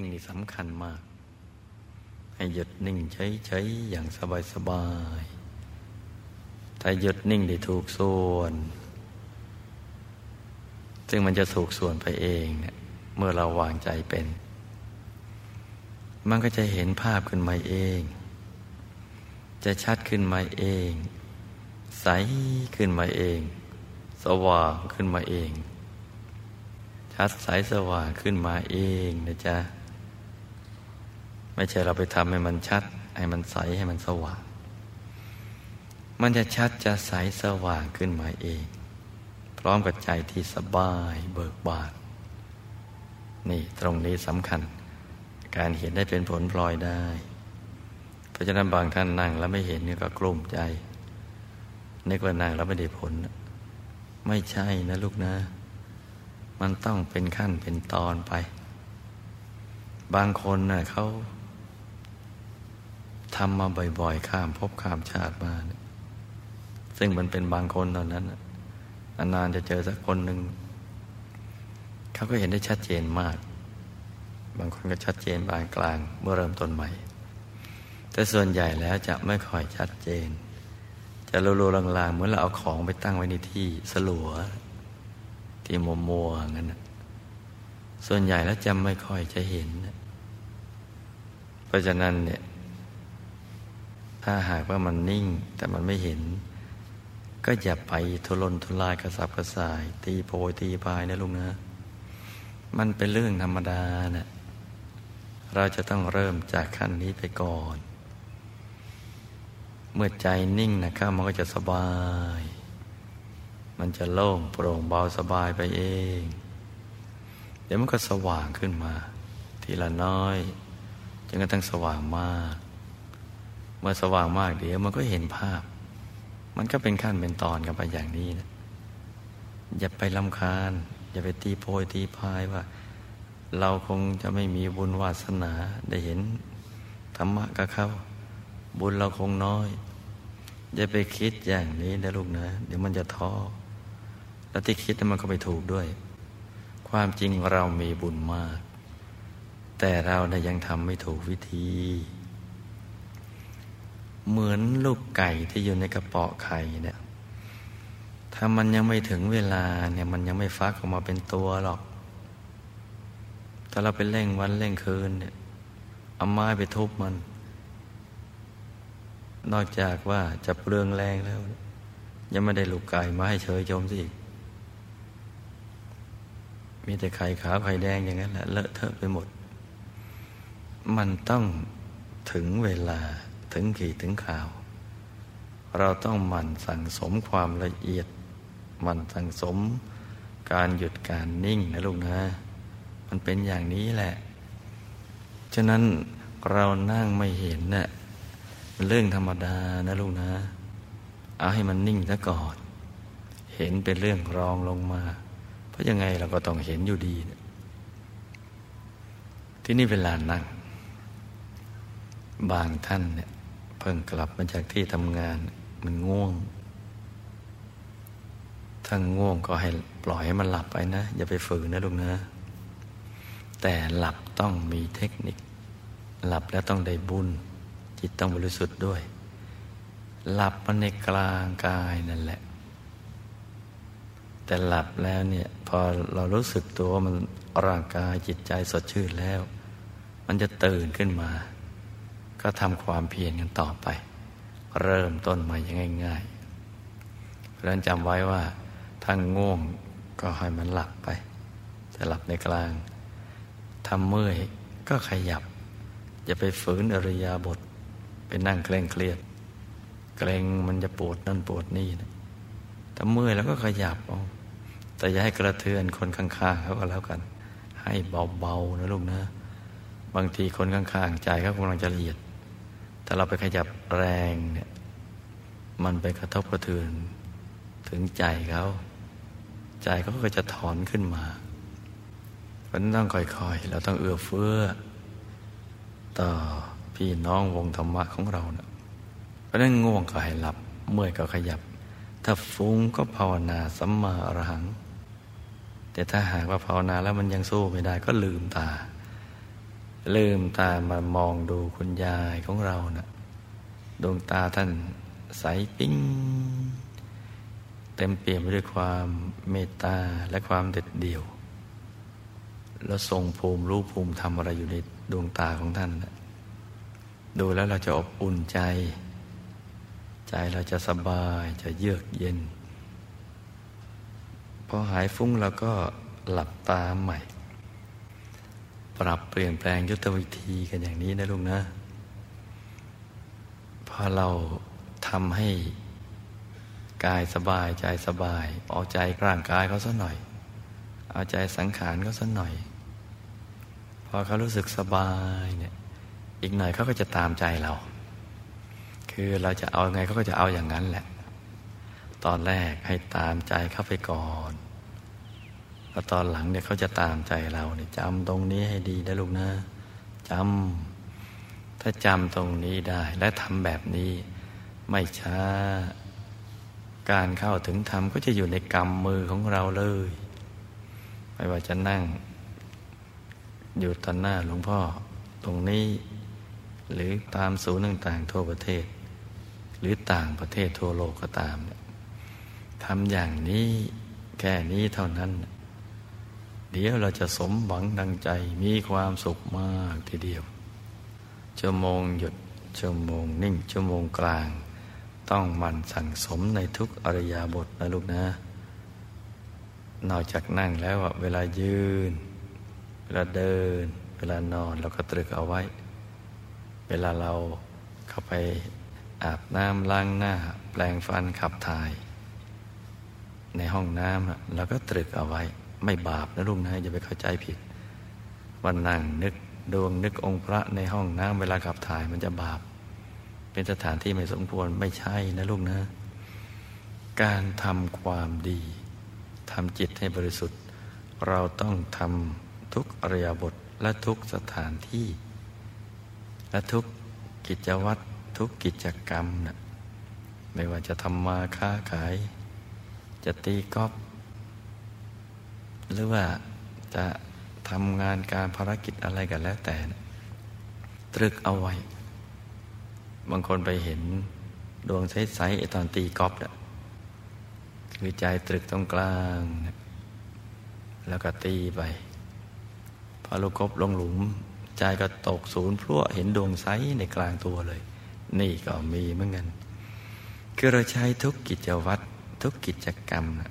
นิ่งนี่สำคัญมาก ให้หยุดนิ่งเฉยๆอย่างสบายๆถ้าหยุดนิ่งได้ถูกส่วน ซึ่งมันจะถูกส่วนไปเองเนี่ยเมื่อเราวางใจเป็น มันก็จะเห็นภาพขึ้นมาเอง จะชัดขึ้นมาเอง ใสขึ้นมาเอง สว่างขึ้นมาเองชัดใสสว่างขึ้นมาเองนะจ๊ะ ไม่ใช่เราไปทำให้มันชัด ให้มันใสให้มันสว่าง มันจะชัดจะใสสว่างขึ้นมาเอง พร้อมกับใจที่สบายเบิกบานนี่ตรงนี้สำคัญ การเห็นได้เป็นผลพลอยได้ เพราะฉะนั้นบางท่านนั่งแล้วไม่เห็นนี่ก็กลุ้มใจนึกว่านั่งแล้วไม่ได้ผล ไม่ใช่นะลูกนะ มันต้องเป็นขั้นเป็นตอนไป บางคนนะ่ะเขา ทำมาบ่อย ๆ ข้ามพบข้ามชาติมาซึ่งมันเป็นบางคนตอนนั้นนานๆจะเจอสักคนหนึ่งเขาก็เห็นได้ชัดเจนมาก บางคนก็ชัดเจนบางกลางเมื่อเริ่มต้นใหม่ แต่ส่วนใหญ่แล้วจะไม่ค่อยชัดเจน จะลูๆลางๆ เหมือนเราเอาของไปตั้งไว้ในที่สลัว ที่มัวมัวงั้นส่วนใหญ่แล้วจำไม่ค่อยจะเห็น เพราะฉะนั้นเนี่ย ถ้าหากว่ามันนิ่งแต่มันไม่เห็น ก็อย่าไปทุรนทุรายกระสับกระส่าย ตีโพยตีพายนะลุงนะ มันเป็นเรื่องธรรมดานะเราจะต้องเริ่มจากขั้นนี้ไปก่อน เมื่อใจนิ่งนะครับ มันก็จะสบาย มันจะโล่งโปร่งเบาสบายไปเอง เดี๋ยวมันก็สว่างขึ้นมา ทีละน้อยจนกระทั่งสว่างมาก เมื่อสว่างมากเดี๋ยวมันก็เห็นภาพ มันก็เป็นขั้นเป็นตอนกันไปอย่างนี้นะอย่าไปลำคาญ อย่าไปตีโพยตีพายว่า เราคงจะไม่มีบุญวาสนาได้เห็นธรรมะกับเขาบุญเราคงน้อย อย่าไปคิดอย่างนี้นะลูกนะ เดี๋ยวมันจะท้อแล้วที่คิดนั้นมันก็ไม่ถูกด้วย ความจริงเรามีบุญมาก แต่เราเนี่ยยังทำไม่ถูกวิธี เหมือนลูกไก่ที่อยู่ในกระเป๋ะไข่เนี่ยถ้ามันยังไม่ถึงเวลาเนี่ย มันยังไม่ฟักออกมาเป็นตัวหรอก ถ้าเราไปเร่งวันเร่งคืนเนี่ยเอาไม้ไปทุบมัน นอกจากว่าจะเปลืองแรงแล้ว ยังไม่ได้ลูกไก่มาให้เฉยชมสิมีแต่ไข่ขาวไข่แดงอย่างนั้นแหละเลอะเทอะไปหมด มันต้องถึงเวลา ถึงขีดถึงข่าว เราต้องหมั่นสั่งสมความละเอียด หมั่นสั่งสมการหยุดการนิ่งนะลูกนะ มันเป็นอย่างนี้แหละ ฉะนั้นเรานั่งไม่เห็นนะ่ะเรื่องธรรมดานะลูกนะ เอาให้มันนิ่งซะก่อน เห็นเป็นเรื่องรองลงมา เพราะยังไงเราก็ต้องเห็นอยู่ดีที่นี่เวลานั่ง บางท่านเนี่ย เพิ่งกลับมาจากที่ทำงานมันง่วง ถ้าง่วงก็ให้ปล่อยให้มันหลับไปนะ อย่าไปฝืนนะลูกนะ แต่หลับต้องมีเทคนิค หลับแล้วต้องได้บุญ จิตต้องบริสุทธิ์ด้วย หลับมาในกลางกายนั่นแหละ แต่หลับแล้วเนี่ย พอเรารู้สึกตัวมันร่างกายจิตใจสดชื่นแล้ว มันจะตื่นขึ้นมา ก็ทำความเพียรกันต่อไป เริ่มต้นใหม่ยังง่ายๆเพราะนั้นจำไว้ว่าถ้าง่วงก็ให้มันหลับไปแต่หลับในกลางทำเมื่อยก็ขยับ อย่าไปฝืนอริยาบทไปนั่งเคร่งเครียด เกรงมันจะปวดนั่นปวดนี่นะถ้าเมื่อยแล้วก็ขยับเอาแต่อย่าให้กระเทือนคนข้างๆเขาก็แล้วกัน ให้เบาๆนะลูกนะ บางทีคนข้างๆใจเขากำลังจะละเอียด ถ้าเราไปขยับแรงเนี่ย มันไปกระทบกระเทือนถึงใจเขาใจเขาก็จะถอนขึ้นมาเพราะนั้นต้องค่อยๆ เราต้องเอื้อเฟื้อ ต่อพี่น้องวงธรรมะของเราเนะเพราะนั้นง่วงก็ให้หลับ เมื่อยก็ขยับ ถ้าฟุ้งก็ภาวนาสัมมาอรหัง แต่ถ้าหากว่าภาวนาแล้วมันยังสู้ไม่ได้ก็ลืมตา ลืมตามามองดูคุณยายของเรานะ่ะดวงตาท่านใสปิ้งเต็มเปี่ยมไปด้วยความเมตตาและความเด็ดเดี่ยว แล้วทรงภูมิรู้ภูมิทำอะไรอยู่ในดวงตาของท่านนะดูแล้วเราจะอบอุ่นใจ ใจเราจะสบายจะเยือกเย็น พอหายฟุ้งเราก็หลับตาใหม่ ปรับเปลี่ยนแปลงยุทธวิธีกันอย่างนี้นะลุงนะพอเราทำให้กายสบายใจสบาย เอาใจร่างกายเขาสักหน่อย เอาใจสังขารเขาสักหน่อย พอเขารู้สึกสบายเนี่ย อีกหน่อยเขาก็จะตามใจเรา คือเราจะเอาไงเขาก็จะเอาอย่างนั้นแหละ ตอนแรกให้ตามใจเข้าไปก่อน แล้วตอนหลังเนี่ยเขาจะตามใจเราเนี่ยจำตรงนี้ให้ดีนะลูกนะจำถ้าจำตรงนี้ได้ และทำแบบนี้ไม่ช้า การเข้าถึงธรรมก็จะอยู่ในกำมือของเราเลย ไม่ว่าจะนั่ง อยู่ต่อหน้าหลวงพ่อตรงนี้ หรือตามศูนย์ต่างๆ ทั่วประเทศ หรือต่างประเทศทั่วโลกก็ตามทำอย่างนี้แค่นี้เท่านั้น เดี๋ยวเราจะสมหวังดังใจมีความสุขมากทีเดียว ชั่วโมงหยุดชั่วโมงนิ่งชั่วโมงกลาง ต้องมันสั่งสมในทุกอริยาบทนะลูกนะ นอกจากนั่งแล้วเวลายืน เวลาเดิน เวลานอนเราก็ตรึกเอาไว้ เวลาเราเข้าไปอาบน้ำล้างหน้า แปลงฟันขับถ่าย ในห้องน้ำเราก็ตรึกเอาไว้ ไม่บาปนะลุงนะอย่าไปเข้าใจผิดวันนั่งนึกดวงนึกองค์พระในห้องน้ำเวลาขับถ่ายมันจะบาป เป็นสถานที่ไม่สมควรไม่ใช่นะลุงนะ การทำความดีทำจิตให้บริสุทธิ์ เราต้องทำทุกอริยบทและทุกสถานที่ และทุกกิจวัตรทุกกิจกรรมนะไม่ว่าจะทำมาค้าขาย จะตีกอล์ฟ หรือว่าจะทำงานการภารกิจอะไรกันแล้วแต่ ตรึกเอาไว้ บางคนไปเห็นดวงใสๆตอนตีกอล์ฟนะคือใจตรึกตรงกลาง แล้วก็ตีไป พอลูกกบลงหลุม ใจก็ตกศูนย์พลั่วเห็นดวงใสในกลางตัวเลย นี่ก็มีเหมือนกันคือเราใช้ทุกกิจวัตรทุกกิจกรรมนะ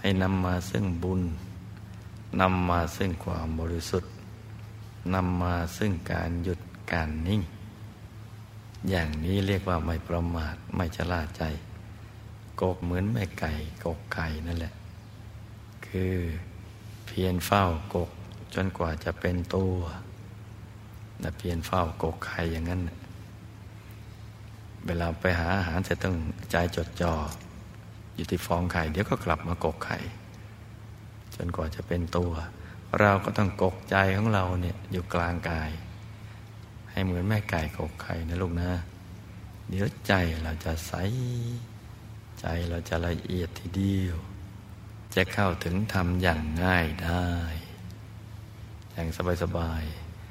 ให้นำมาซึ่งบุญ นำมาซึ่งความบริสุทธิ์นำมาซึ่งการหยุดการนิ่ง อย่างนี้เรียกว่าไม่ประมาทไม่ชะล่าใจ กกเหมือนแม่ไก่กกไก่นั่นแหละ คือเพียรเฝ้ากกจนกว่าจะเป็นตัวนะเพียนเฝ้ากกไข่อย่างนั้น เวลาไปหาอาหารเสร็จต้องใจจดจ่ออยู่ที่ฟองไข่ เดี๋ยวก็กลับมากกไข่ จนกว่าจะเป็นตัว เราก็ต้องกกใจของเราเนี่ยอยู่กลางกาย ให้เหมือนแม่ไก่กกไข่นะลูกนะเดี๋ยวใจเราจะใส ใจเราจะละเอียดทีเดียว จะเข้าถึงทำอย่างง่ายได้ อย่างสบาย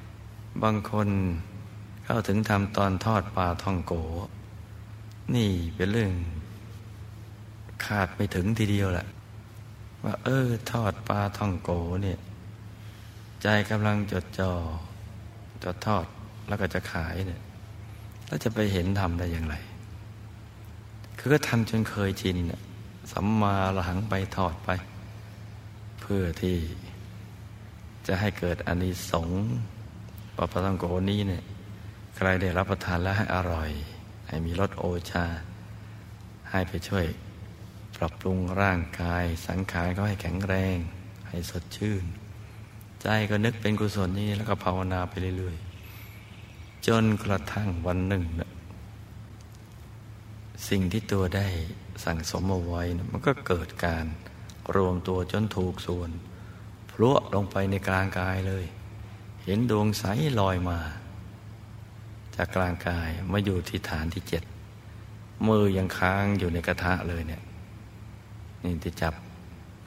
ๆบางคนเข้าถึงทำตอนทอดปลาท่องโก นี่เป็นเรื่องขาดไม่ถึงทีเดียวแหละ ว่า เออ ทอดปลาท่องโกเนี่ย ใจกำลังจดจอ่อจดทอดแล้วก็จะขายเนี่ยแล้วจะไปเห็นทำได้อย่างไร คือก็ทำจนเคยชินสัมมาหลังไปทอดไป เพื่อที่จะให้เกิดอานิสงส์ปลาปลาทังโกนี้เนี่ย ใครได้รับประทานแล้วให้อร่อย ให้มีรสโอชา ให้ไปช่วย รับปรุงร่างกาย สังขารก็ให้แข็งแรง ให้สดชื่น ใจก็นึกเป็นกุศลนี้แล้วก็ภาวนาไปเรื่อยๆ จนกระทั่งวันหนึ่งนะสิ่งที่ตัวได้สั่งสมเอาไว้นะมันก็เกิดการรวมตัวจนถูกส่วน พลุลงไปในกลางกายเลย เห็นดวงใสลอยมา จากกลางกายมาอยู่ที่ฐานที่เจ็ดมือยังค้างอยู่ในกระทะเลยเนี่ย นี่ที่จับ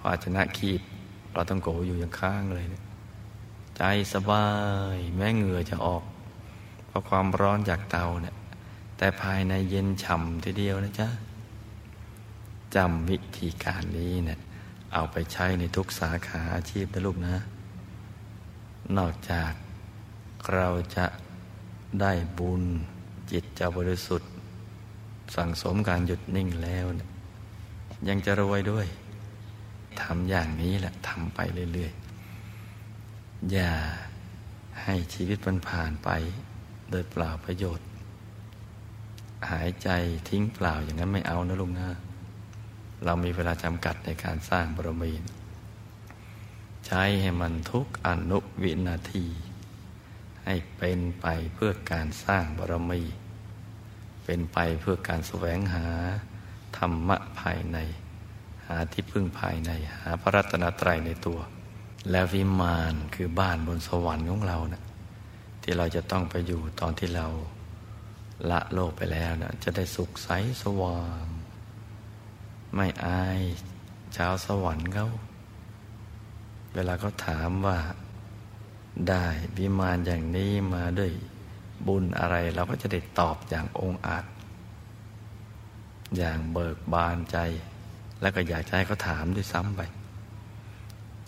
ภาชนะคีบเราต้องโกอยู่อยังค้างเลยเนี่ยใจสบาย แม้เหงื่อจะออก เพราะความร้อนจากเตาเนี่ยแต่ภายในเย็นฉ่ำทีเดียวนะจ๊ะจำวิธีการนี้เนี่ยเอาไปใช้ในทุกสาขาอาชีพนะลูกนะ นอกจากเราจะได้บุญจิตจะบริสุทธิ์ สั่งสมการหยุดนิ่งแล้วเนี่ย ยังจะรวยด้วยทำอย่างนี้แหละทำไปเรื่อยๆ อย่าให้ชีวิตมันผ่านไป โดยเปล่าประโยชน์ หายใจทิ้งเปล่าอย่างนั้นไม่เอานะลุงนะเรามีเวลาจำกัดในการสร้างบารมีใช้ให้มันทุกอนุวินาที ให้เป็นไปเพื่อการสร้างบารมี เป็นไปเพื่อการแสวงหา ธรรมะภายใน หาที่พึ่งภายใน หาพระรัตนตรัยในตัว และวิมานคือบ้านบนสวรรค์ของเรานะที่เราจะต้องไปอยู่ตอนที่เราละโลกไปแล้วนะจะได้สุขใสสว่าง ไม่อายชาวสวรรค์เขาเวลาเขาถามว่าได้วิมานอย่างนี้มาด้วยบุญอะไรเราก็จะได้ตอบอย่างองอาจ อย่างเบิกบานใจ แล้วก็อยากจะให้เขาถามด้วยซ้ำไป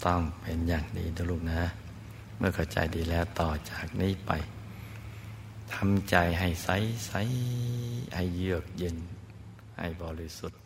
ต้องเป็นอย่างนี้นะลูกนะ เมื่อเข้าใจดีแล้วต่อจากนี้ไปทำใจให้ใสใสให้เยือกเย็น ให้บริสุทธิ์